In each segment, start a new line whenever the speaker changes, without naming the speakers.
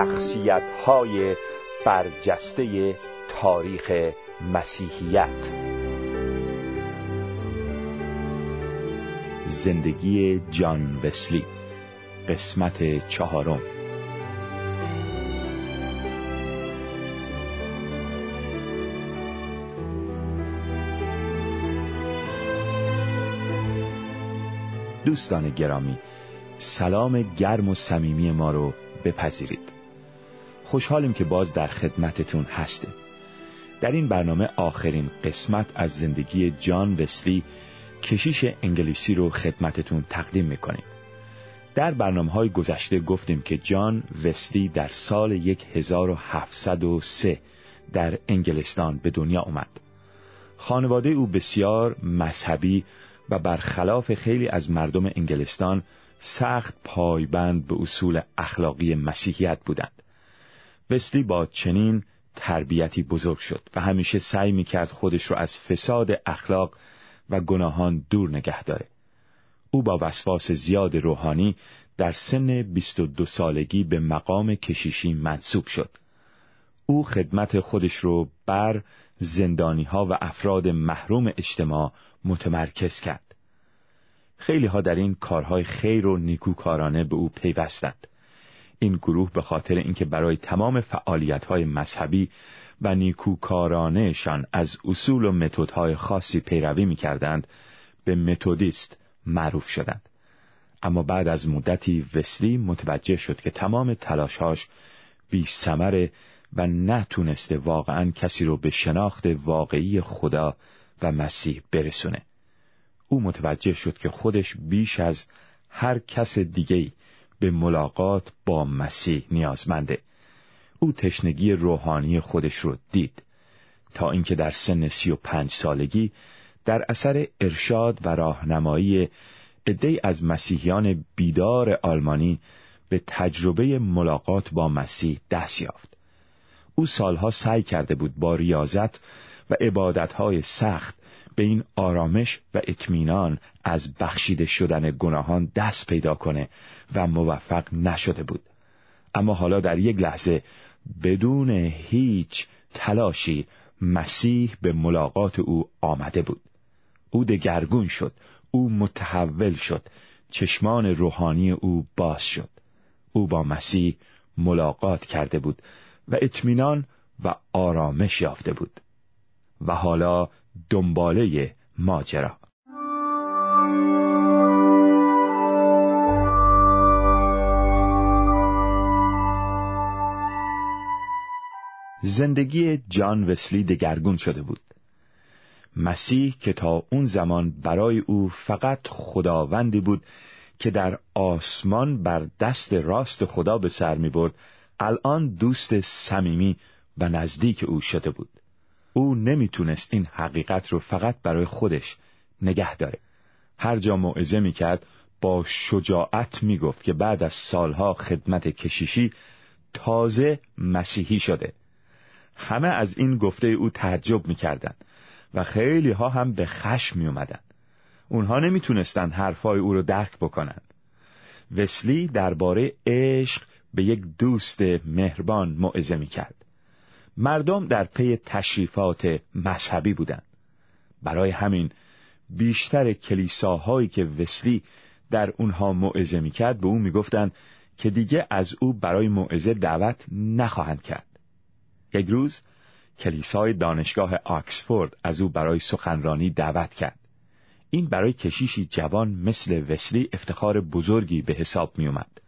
شخصیت های برجسته تاریخ مسیحیت. زندگی جان وسلی قسمت چهارم. دوستان گرامی سلام گرم و صمیمی ما رو بپذیرید. خوشحالیم که باز در خدمتتون هستیم. در این برنامه آخرین قسمت از زندگی جان وسلی کشیش انگلیسی رو خدمتتون تقدیم می‌کنیم. در برنامه های گذشته گفتیم که جان وسلی در سال 1703 در انگلستان به دنیا اومد. خانواده او بسیار مذهبی و برخلاف خیلی از مردم انگلستان سخت پایبند به اصول اخلاقی مسیحیت بودند. وسلی با چنین تربیتی بزرگ شد و همیشه سعی می‌کرد خودش رو از فساد اخلاق و گناهان دور نگه داره. او با وسواس زیاد روحانی در سن 22 سالگی به مقام کشیشی منصوب شد. او خدمت خودش رو بر زندانی ها و افراد محروم اجتماع متمرکز کرد. خیلی ها در این کارهای خیر و نیکوکارانه به او پیوستند. این گروه به خاطر اینکه برای تمام فعالیت‌های مذهبی و نیکوکارانهشان از اصول و متدهای خاصی پیروی می‌کردند به متودیست معروف شدند. اما بعد از مدتی وسلی متوجه شد که تمام تلاشهاش بی سمره و نتونسته واقعا کسی رو به شناخت واقعی خدا و مسیح برسونه. او متوجه شد که خودش بیش از هر کس دیگهی به ملاقات با مسیح نیازمنده. او تشنگی روحانی خودش رو دید تا اینکه در سن سی و پنج سالگی در اثر ارشاد و راهنمایی عدهای از مسیحیان بیدار آلمانی به تجربه ملاقات با مسیح دست یافت. او سالها سعی کرده بود با ریاضت و عبادتهای سخت به این آرامش و اطمینان از بخشیده شدن گناهان دست پیدا کنه و موفق نشده بود. اما حالا در یک لحظه بدون هیچ تلاشی مسیح به ملاقات او آمده بود. او دگرگون شد او متحول شد چشمان روحانی او باز شد. او با مسیح ملاقات کرده بود و اطمینان و آرامش یافته بود. و حالا دنباله ماجرا. زندگی جان وسلی دگرگون شده بود. مسیح که تا اون زمان برای او فقط خداوندی بود که در آسمان بر دست راست خدا به سر می برد الان دوست صمیمی و نزدیک او شده بود. او نمی‌تونست این حقیقت رو فقط برای خودش نگه داره هر جا موعظه می‌کرد با شجاعت می‌گفت که بعد از سالها خدمت کشیشی تازه مسیحی شده همه از این گفته او تعجب می‌کردند و خیلی ها هم به خشم می اومدن. اونها نمی‌تونستند حرفای او رو درک بکنند. وسلی درباره عشق به یک دوست مهربان موعظه می‌کرد. مردم در پی تشریفات مذهبی بودند. برای همین بیشتر کلیساهایی که وسلی در اونها موعظه می‌کرد به او می‌گفتند که دیگه از او برای موعظه دعوت نخواهند کرد. یک روز کلیسای دانشگاه آکسفورد از او برای سخنرانی دعوت کرد. این برای کشیشی جوان مثل وسلی افتخار بزرگی به حساب می اومد.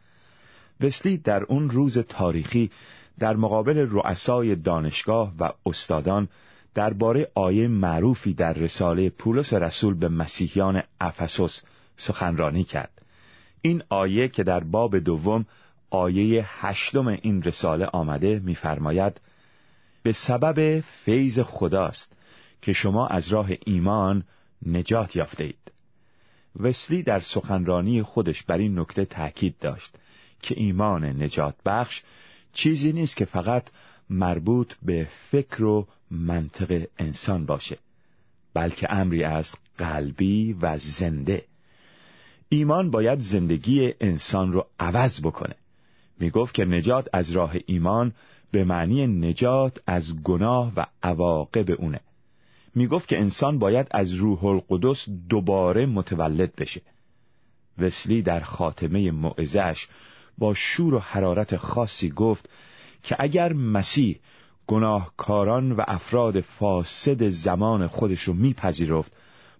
وسلی در اون روز تاریخی در مقابل رؤسای دانشگاه و استادان درباره آیه معروفی در رساله پولس رسول به مسیحیان افسوس سخنرانی کرد. این آیه که در باب دوم آیه هشتم این رساله آمده می‌فرماید به سبب فیض خداست که شما از راه ایمان نجات یافته اید وسلی در سخنرانی خودش بر این نکته تاکید داشت که ایمان نجات بخش چیزی نیست که فقط مربوط به فکر و منطق انسان باشه بلکه امری از قلبی و زنده. ایمان باید زندگی انسان رو عوض بکنه. می گفت که نجات از راه ایمان به معنی نجات از گناه و عواقب اونه. می گفت که انسان باید از روح القدس دوباره متولد بشه. وسلی در خاتمه معزش با شور و حرارت خاصی گفت که اگر مسیح گناهکاران و افراد فاسد زمان خودش رو میپذیرفت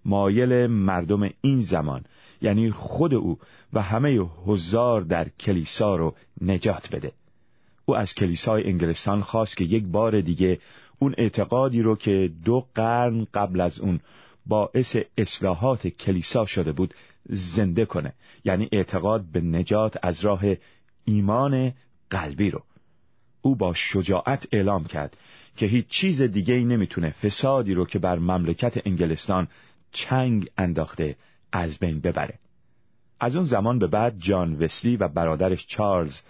مایل مردم این زمان یعنی خود او و همه هزار در کلیسا رو نجات بده. او از کلیسای انگلستان خواست که یک بار دیگه اون اعتقادی رو که دو قرن قبل از اون باعث اصلاحات کلیسا شده بود زنده کنه. یعنی اعتقاد به نجات از راه ایمان قلبی رو. او با شجاعت اعلام کرد که هیچ چیز دیگه ای نمی‌تونه فسادی رو که بر مملکت انگلستان چنگ انداخته از بین ببره. از اون زمان به بعد جان وسلی و برادرش چارلز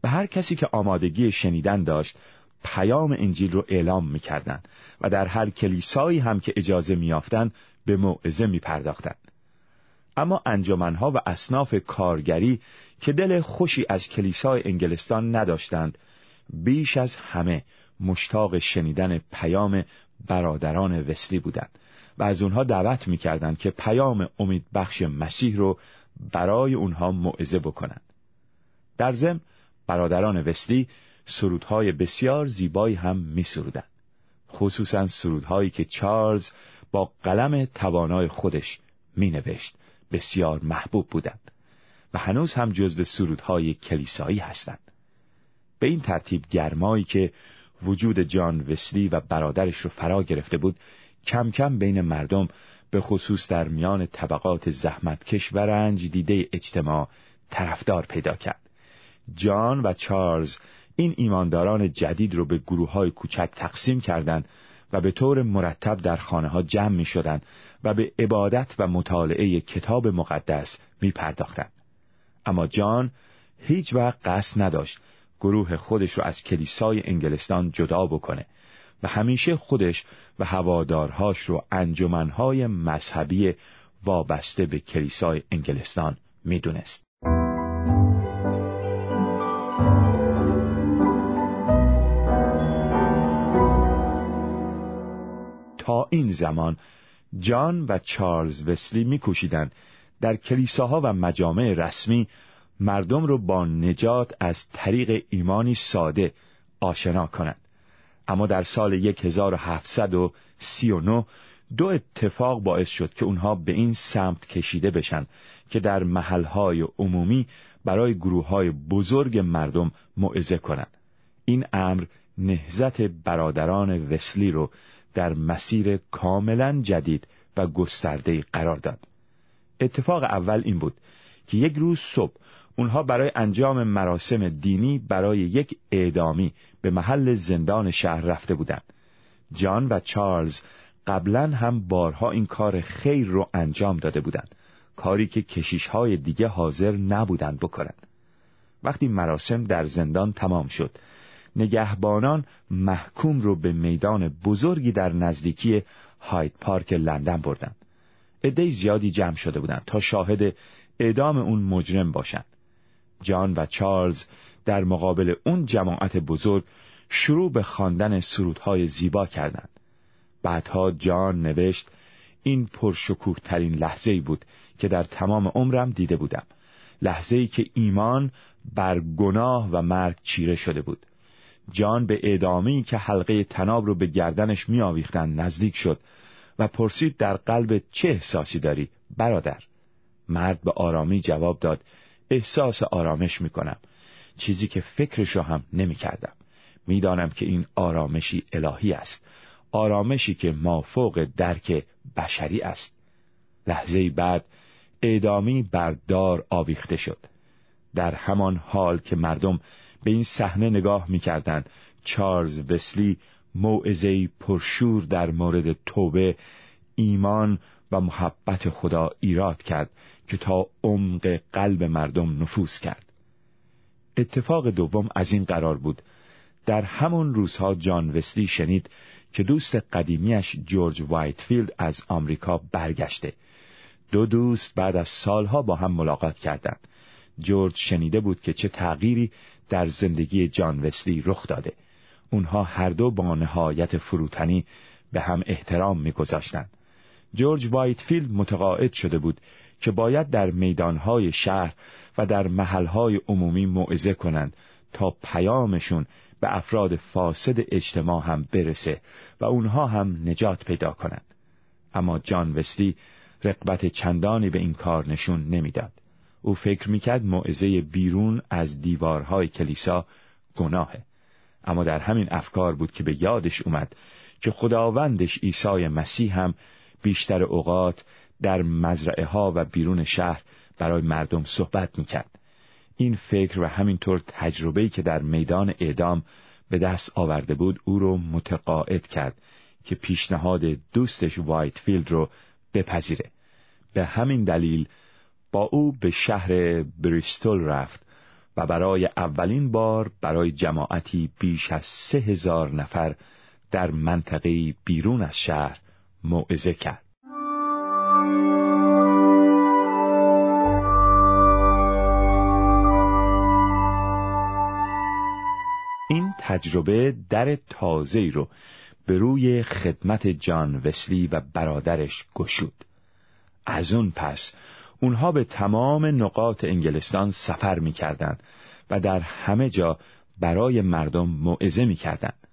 به هر کسی که آمادگی شنیدن داشت پیام انجیل رو اعلام می‌کردند و در هر کلیسایی هم که اجازه میافتند به موعظه میپرداختند اما انجمنها و اصناف کارگری که دل خوشی از کلیسای انگلستان نداشتند بیش از همه مشتاق شنیدن پیام برادران وسلی بودند و از اونها دعوت می‌کردند که پیام امید بخش مسیح رو برای اونها موعظه بکنند در ضمن برادران وسلی سرودهای بسیار زیبایی هم می سرودن. خصوصا سرودهایی که چارلز با قلم توانای خودش می نوشت بسیار محبوب بودند و هنوز هم جزو سرودهای کلیسایی هستند. به این ترتیب گرمایی که وجود جان وسلی و برادرش رو فرا گرفته بود کم کم بین مردم به خصوص در میان طبقات زحمتکش و رنج دیده اجتماع طرفدار پیدا کرد. جان و چارلز این ایمانداران جدید رو به گروه های کوچک تقسیم کردند و به طور مرتب در خانه ها جمع می شدند و به عبادت و مطالعه کتاب مقدس می پرداختند. اما جان هیچ وقت قصد نداشت گروه خودش رو از کلیسای انگلستان جدا بکنه و همیشه خودش و هوادارهاش رو انجمنهای مذهبی وابسته به کلیسای انگلستان می‌دونست. تا این زمان جان و چارلز وسلی میکوشیدند در کلیساها و مجامع رسمی مردم رو با نجات از طریق ایمانی ساده آشنا کنند. اما در سال 1739 دو اتفاق باعث شد که اونها به این سمت کشیده بشن که در محلهای عمومی برای گروههای بزرگ مردم موعظه کنند. این امر نهزت برادران وسلی رو در مسیر کاملا جدید و گسترده قرار داد اتفاق اول این بود که یک روز صبح اونها برای انجام مراسم دینی برای یک اعدامی به محل زندان شهر رفته بودند. جان و چارلز قبلا هم بارها این کار خیر رو انجام داده بودند. کاری که کشیش های دیگه حاضر نبودند بکنند. وقتی مراسم در زندان تمام شد نگهبانان محکوم رو به میدان بزرگی در نزدیکی هاید پارک لندن بردند. عده زیادی جمع شده بودند تا شاهد اعدام اون مجرم باشند. جان و چارلز در مقابل اون جماعت بزرگ شروع به خواندن سرودهای زیبا کردند. بعدها جان نوشت این پرشکوه ترین لحظه بود که در تمام عمرم دیده بودم. لحظه ای که ایمان بر گناه و مرگ چیره شده بود. جان به ادامه‌ای که حلقه تناب رو به گردنش می نزدیک شد و پرسید در قلب چه احساسی داری برادر؟ مرد به آرامی جواب داد احساس آرامش می کنم چیزی که فکرشو هم نمی کردم می‌دانم که این آرامشی الهی است آرامشی که مافوق درک بشری است. لحظه بعد اعدامی بر دار آویخته شد. در همان حال که مردم به این صحنه نگاه می‌کردند. چارلز وسلی موعظه پرشور در مورد توبه ایمان و محبت خدا ایراد کرد که تا عمق قلب مردم نفوذ کرد. اتفاق دوم از این قرار بود. در همون روزها جان وسلی شنید که دوست قدیمیش جورج وایتفیلد از آمریکا برگشته. دو دوست بعد از سالها با هم ملاقات کردند. جورج شنیده بود که چه تغییری در زندگی جان وسلی رخ داده. اونها هر دو با نهایت فروتنی به هم احترام میگذاشتند. جورج وایتفیلد متقاعد شده بود که باید در میدانهای شهر و در محلهای عمومی موعظه کنند تا پیامشون به افراد فاسد اجتماع هم برسه و اونها هم نجات پیدا کنند. اما جان وسلی رقبت چندانی به این کار نشون نمی‌داد. او فکر می‌کرد موعظه بیرون از دیوارهای کلیسا گناهه. اما در همین افکار بود که به یادش اومد که خداوندش عیسی مسیح هم بیشتر اوقات در مزرعه ها و بیرون شهر برای مردم صحبت می‌کرد. این فکر و همینطور تجربه‌ای که در میدان اعدام به دست آورده بود او رو متقاعد کرد که پیشنهاد دوستش وایتفیلد رو بپذیره. به همین دلیل با او به شهر بریستول رفت و برای اولین بار برای جماعتی بیش از سه هزار نفر در منطقه بیرون از شهر موعظه کرد. این تجربه در تازه‌ای رو به روی خدمت جان وسلی و برادرش گشود. از اون پس اونها به تمام نقاط انگلستان سفر می‌کردند و در همه جا برای مردم موعظه می‌کردند.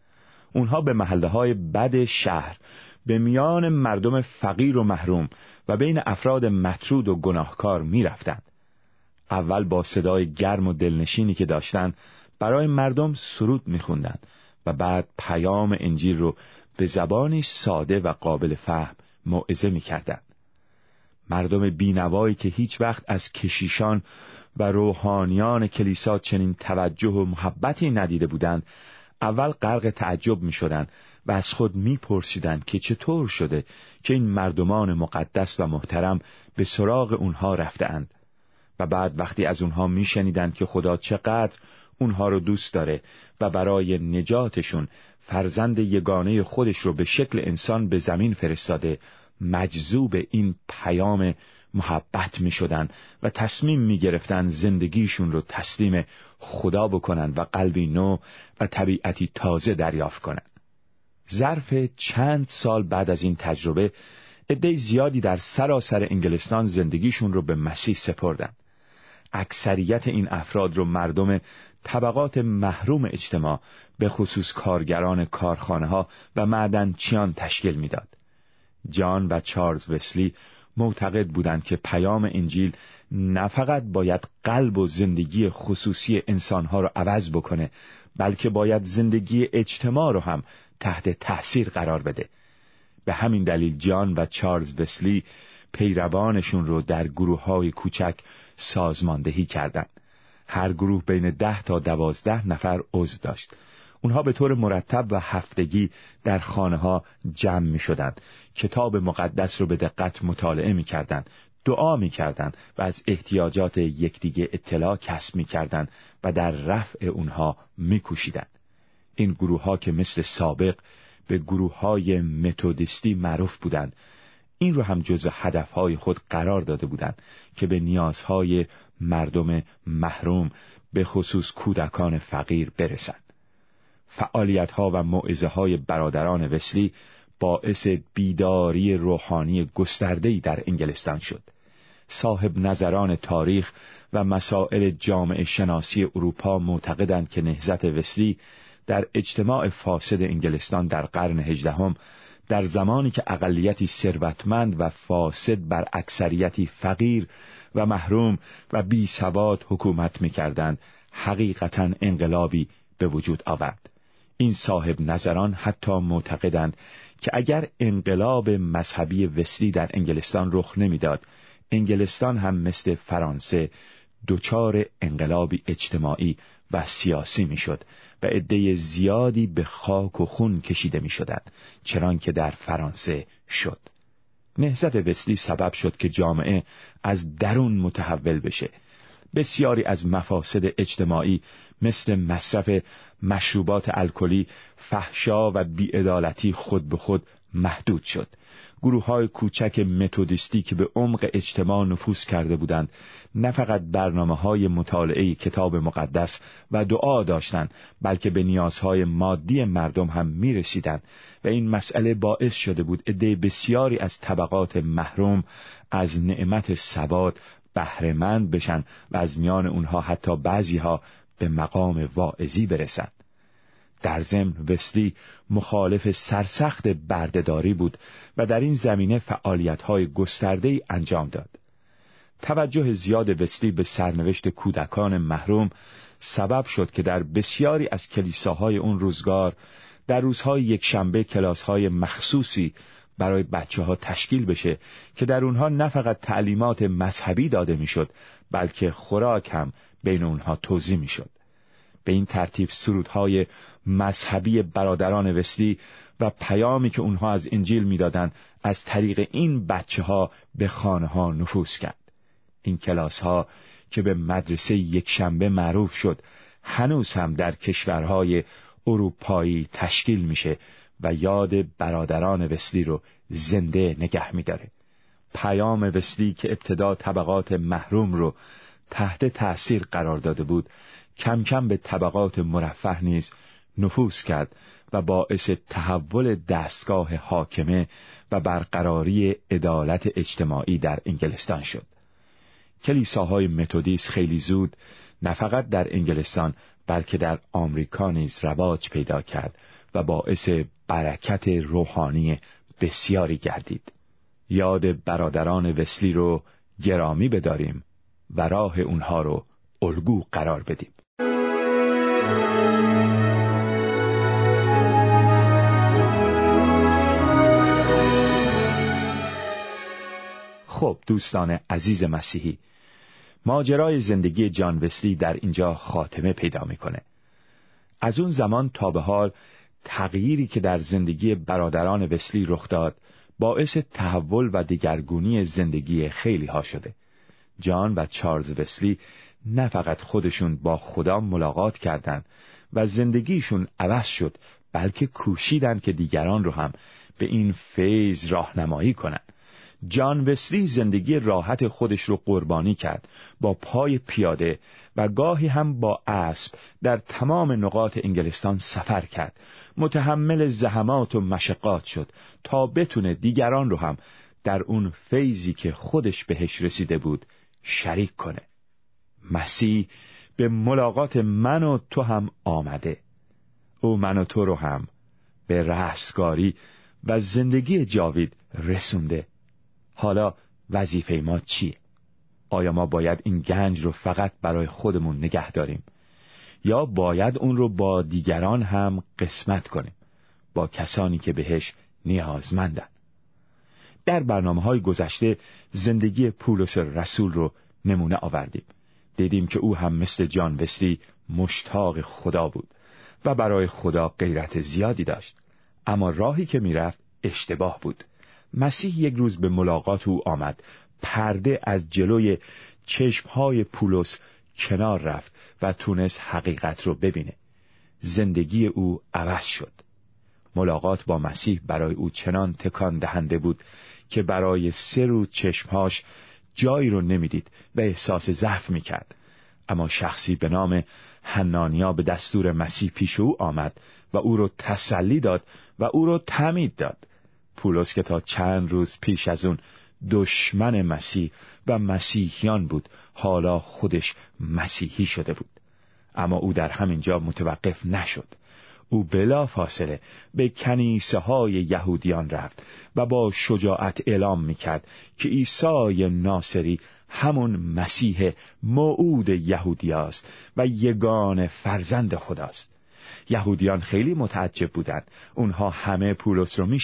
اونها به محله های بد شهر به میان مردم فقیر و محروم و بین افراد مطرود و گناهکار می‌رفتند. اول با صدای گرم و دلنشینی که داشتند برای مردم سرود میخوندند و بعد پیام انجیل رو به زبانی ساده و قابل فهم موعظه می‌کردند. مردم بینوایی که هیچ وقت از کشیشان و روحانیان کلیسا چنین توجه و محبتی ندیده بودند اول غرق تعجب می شدند و از خود می پرسیدند که چطور شده که این مردمان مقدس و محترم به سراغ اونها رفتهاند. و بعد وقتی از اونها می شنیدند که خدا چقدر اونها رو دوست داره و برای نجاتشون فرزند یگانه خودش رو به شکل انسان به زمین فرستاده مجذوب این پیام محبت می شدن و تصمیم می گرفتن زندگیشون رو تسلیم خدا بکنن و قلبی نو و طبیعتی تازه دریافت کنند. ظرف چند سال بعد از این تجربه عده زیادی در سراسر انگلستان زندگیشون رو به مسیح سپردن. اکثریت این افراد رو مردم طبقات محروم اجتماع به خصوص کارگران کارخانه ها و معدنچیان تشکیل می‌داد. جان و چارلز وسلی معتقد بودند که پیام انجیل نه فقط باید قلب و زندگی خصوصی انسانها رو عوض بکنه بلکه باید زندگی اجتماع رو هم تحت تأثیر قرار بده به همین دلیل جان و چارلز وسلی پیروانشون رو در گروه های کوچک سازماندهی کردند. هر گروه بین ده تا دوازده نفر عضو داشت اونها به طور مرتب و هفتگی در خانه ها جمع می شدند. کتاب مقدس رو به دقت مطالعه می کردند. دعا می کردند و از احتیاجات یکدیگه اطلاع کسب می کردند و در رفع اونها می کوشیدند. این گروه ها که مثل سابق به گروه های متودیستی معروف بودند این رو هم جزو هدفهای خود قرار داده بودند که به نیازهای مردم محروم به خصوص کودکان فقیر برسند. فعالیت ها و معزه های برادران وسلی باعث بیداری روحانی گستردهی در انگلستان شد. صاحب نظران تاریخ و مسائل جامعه شناسی اروپا معتقدند که نهزت وسلی در اجتماع فاسد انگلستان در قرن هجدهم در زمانی که اقلیتی ثروتمند و فاسد بر اکثریتی فقیر و محروم و بی سواد حکومت می‌کردند حقیقتا انقلابی به وجود آورد این صاحب نظران حتی معتقدند که اگر انقلاب مذهبی وسلی در انگلستان رخ نمی‌داد انگلستان هم مثل فرانسه دچار انقلابی اجتماعی و سیاسی می‌شد و عده زیادی به خاک و خون کشیده می شدند چران که در فرانسه شد. نهزت وسلی سبب شد که جامعه از درون متحول بشه. بسیاری از مفاسد اجتماعی مثل مصرف مشروبات الکلی، فحشا و بیعدالتی خود به خود محدود شد. گروه های کوچک متودیستی که به عمق اجتماع نفوذ کرده بودند نه فقط برنامه های مطالعه کتاب مقدس و دعا داشتند بلکه به نیازهای مادی مردم هم می رسیدند و این مسئله باعث شده بود عده بسیاری از طبقات محروم از نعمت سواد بهرهمند بشن و از میان اونها حتی بعضی ها به مقام واعظی برسند در ضمن وسلی مخالف سرسخت بردهداری بود و در این زمینه فعالیت‌های گسترده‌ای انجام داد. توجه زیاد وسلی به سرنوشت کودکان محروم سبب شد که در بسیاری از کلیساهای اون روزگار در روزهای یک شنبه کلاسهای مخصوصی برای بچه ها تشکیل بشه که در اونها نه فقط تعلیمات مذهبی داده می‌شد بلکه خوراک هم بین اونها توضیح می‌شد. به این ترتیب سرودهای مذهبی برادران وسلی و پیامی که اونها از انجیل می‌دادند از طریق این بچه ها به خانه ها نفوذ کرد این کلاس ها که به مدرسه یک شنبه معروف شد هنوز هم در کشورهای اروپایی تشکیل میشه و یاد برادران وسلی رو زنده نگه میداره پیام وسلی که ابتدا طبقات محروم رو تحت تأثیر قرار داده بود کم کم به طبقات مرفه نیز نفوذ کرد و باعث تحول دستگاه حاکمه و برقراری عدالت اجتماعی در انگلستان شد. کلیساهای متودیس خیلی زود نه فقط در انگلستان بلکه در آمریکا نیز رواج پیدا کرد و باعث برکت روحانی بسیاری گردید. یاد برادران وسلی رو گرامی بداریم و راه اونها رو الگو قرار بدیم. خب دوستان عزیز مسیحی ماجرای زندگی جان وسلی در اینجا خاتمه پیدا می‌کنه از اون زمان تا به حال تغییری که در زندگی برادران وسلی رخ داد باعث تحول و دگرگونی زندگی خیلی ها شده جان و چارلز وسلی نه فقط خودشون با خدا ملاقات کردند و زندگیشون عوض شد بلکه کوشیدن که دیگران رو هم به این فیض راهنمایی کنند. جان وسلی زندگی راحت خودش رو قربانی کرد با پای پیاده و گاهی هم با اسب در تمام نقاط انگلستان سفر کرد. متحمل زحمات و مشقات شد تا بتونه دیگران رو هم در اون فیضی که خودش بهش رسیده بود شریک کنه. مسیح به ملاقات من و تو هم آمده. او من و تو رو هم به رستگاری و زندگی جاوید رسونده. حالا وظیفه ما چیه؟ آیا ما باید این گنج رو فقط برای خودمون نگه داریم؟ یا باید اون رو با دیگران هم قسمت کنیم؟ با کسانی که بهش نیازمندن. در برنامه های گذشته زندگی پولس رسول رو نمونه آوردیم. دیدیم که او هم مثل جان وسلی مشتاق خدا بود و برای خدا غیرت زیادی داشت. اما راهی که می‌رفت اشتباه بود. مسیح یک روز به ملاقات او آمد. پرده از جلوی چشمهای پولس کنار رفت و تونست حقیقت رو ببینه. زندگی او عوض شد. ملاقات با مسیح برای او چنان تکان دهنده بود که برای سه روز چشمهاش جایی رو نمی‌دید و احساس ضعف می‌کرد. اما شخصی به نام حنانیا به دستور مسیح پیش او آمد و او رو تسلی داد و او رو تمید داد. پولس که تا چند روز پیش از اون دشمن مسیح و مسیحیان بود حالا خودش مسیحی شده بود. اما او در همین جا متوقف نشد. او بلا فاصله به کنیسه های یهودیان رفت و با شجاعت اعلام می‌کرد که عیسی ناصری همون مسیح موعود یهودی است و یگان فرزند خداست. یهودیان خیلی متعجب بودند. اونها همه پولس رو می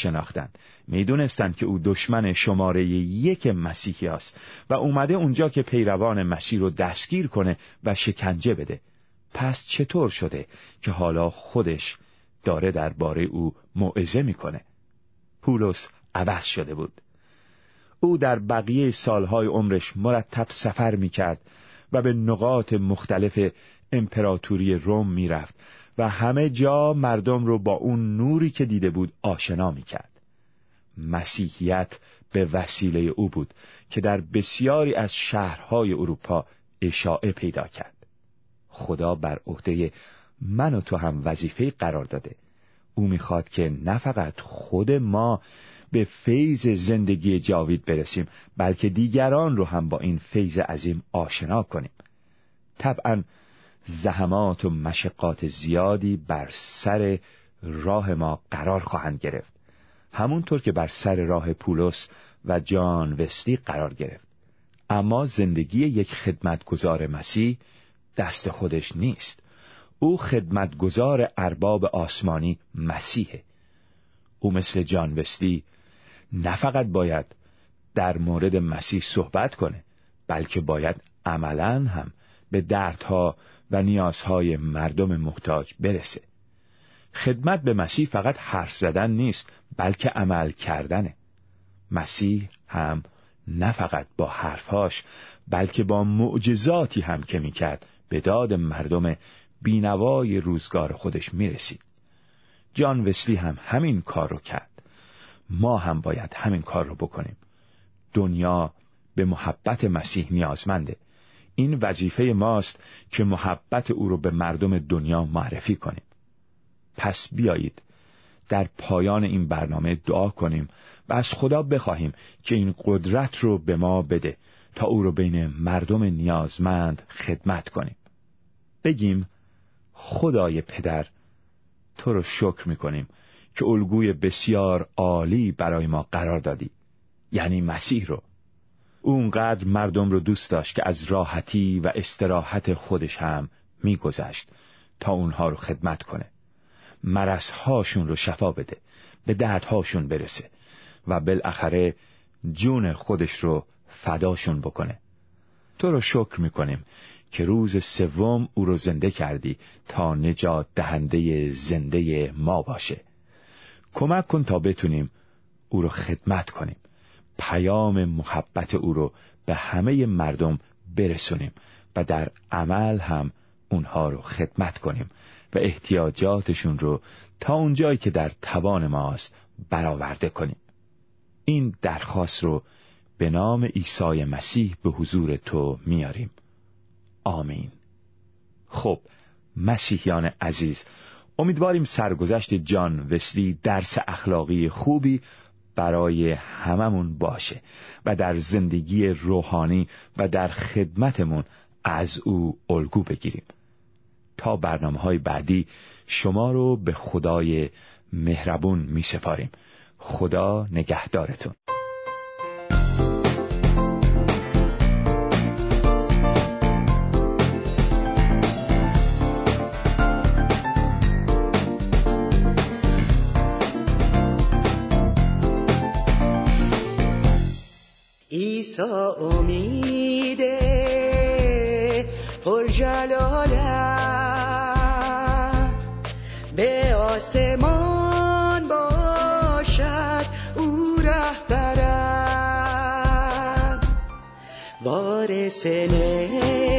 می‌دونستند که او دشمن شماره یک مسیحی است و اومده اونجا که پیروان مسیح رو دستگیر کنه و شکنجه بده. پس چطور شده که حالا خودش داره درباره او موعظه می‌کنه؟ پولس عوض شده بود. او در بقیه سالهای عمرش مرتب سفر می‌کرد و به نقاط مختلف امپراتوری روم می‌رفت و همه جا مردم رو با اون نوری که دیده بود آشنا می‌کرد. مسیحیت به وسیله او بود که در بسیاری از شهرهای اروپا اشاعه پیدا کرد. خدا بر عهده من و تو هم وظیفه قرار داده. او می‌خواد که نه فقط خود ما به فیض زندگی جاوید برسیم بلکه دیگران رو هم با این فیض عظیم آشنا کنیم. طبعا زحمات و مشقات زیادی بر سر راه ما قرار خواهند گرفت. همونطور که بر سر راه پولس و جان وستی قرار گرفت. اما زندگی یک خدمتگزار مسیح دست خودش نیست. او خدمتگزار ارباب آسمانی مسیحه. او مثل جان وستی نه فقط باید در مورد مسیح صحبت کنه بلکه باید عملا هم به دردها و نیازهای مردم محتاج برسه. خدمت به مسیح فقط حرف زدن نیست بلکه عمل کردنه. مسیح هم نه فقط با حرفهاش بلکه با معجزاتی هم که می‌کرد به داد مردم بینوای روزگار خودش می‌رسید. جان وسلی هم همین کار رو کرد. ما هم باید همین کار رو بکنیم. دنیا به محبت مسیح نیازمنده. این وظیفه ماست که محبت او رو به مردم دنیا معرفی کنیم. پس بیایید در پایان این برنامه دعا کنیم و از خدا بخواهیم که این قدرت رو به ما بده تا او رو بین مردم نیازمند خدمت کنیم. بگیم خدای پدر تو رو شکر می‌کنیم که الگوی بسیار عالی برای ما قرار دادی یعنی مسیح رو. اونقدر مردم رو دوست داشت که از راحتی و استراحت خودش هم میگذشت تا اونها رو خدمت کنه. مرزهاشون رو شفا بده به دردهاشون برسه و بالاخره جون خودش رو فداشون بکنه. تو رو شکر می‌کنیم که روز سوم او رو زنده کردی تا نجات دهنده زنده ما باشه. کمک کن تا بتونیم او رو خدمت کنیم. پیام محبت او رو به همه مردم برسونیم و در عمل هم اونها رو خدمت کنیم و احتیاجاتشون رو تا اونجایی که در توان ماست برآورده کنیم. این درخواست رو به نام عیسی مسیح به حضور تو میاریم. آمین. خب مسیحیان عزیز امیدواریم سرگذشت جان وسلی درس اخلاقی خوبی برای هممون باشه و در زندگی روحانی و در خدمتمون از او الگو بگیریم. تا برنامه های بعدی شما رو به خدای مهربون می سپاریم خدا نگهدارتون.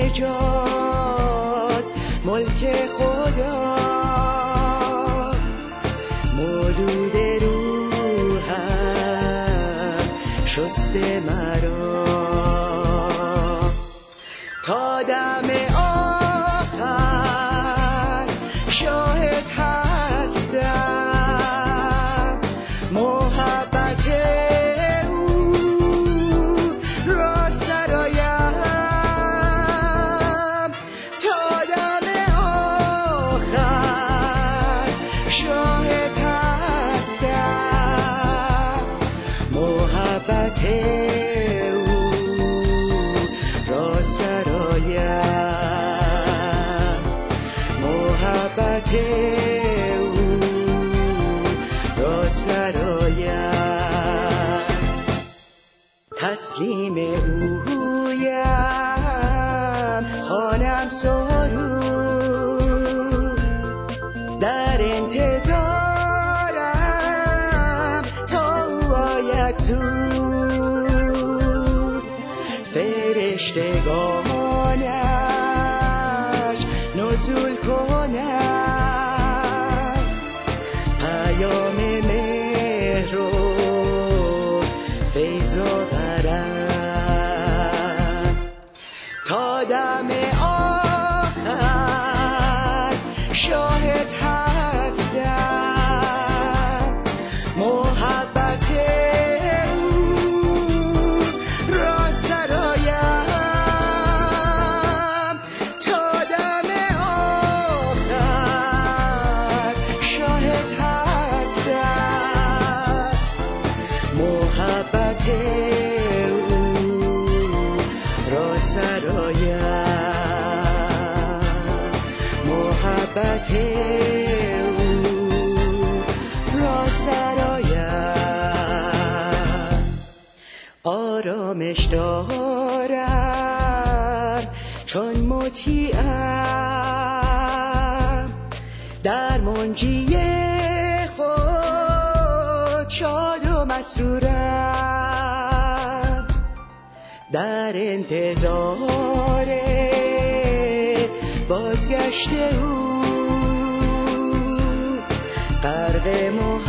نجات. ملک خدا. مولود روحم. شست مرا تسلیم اویم خانم سرود غرق محبت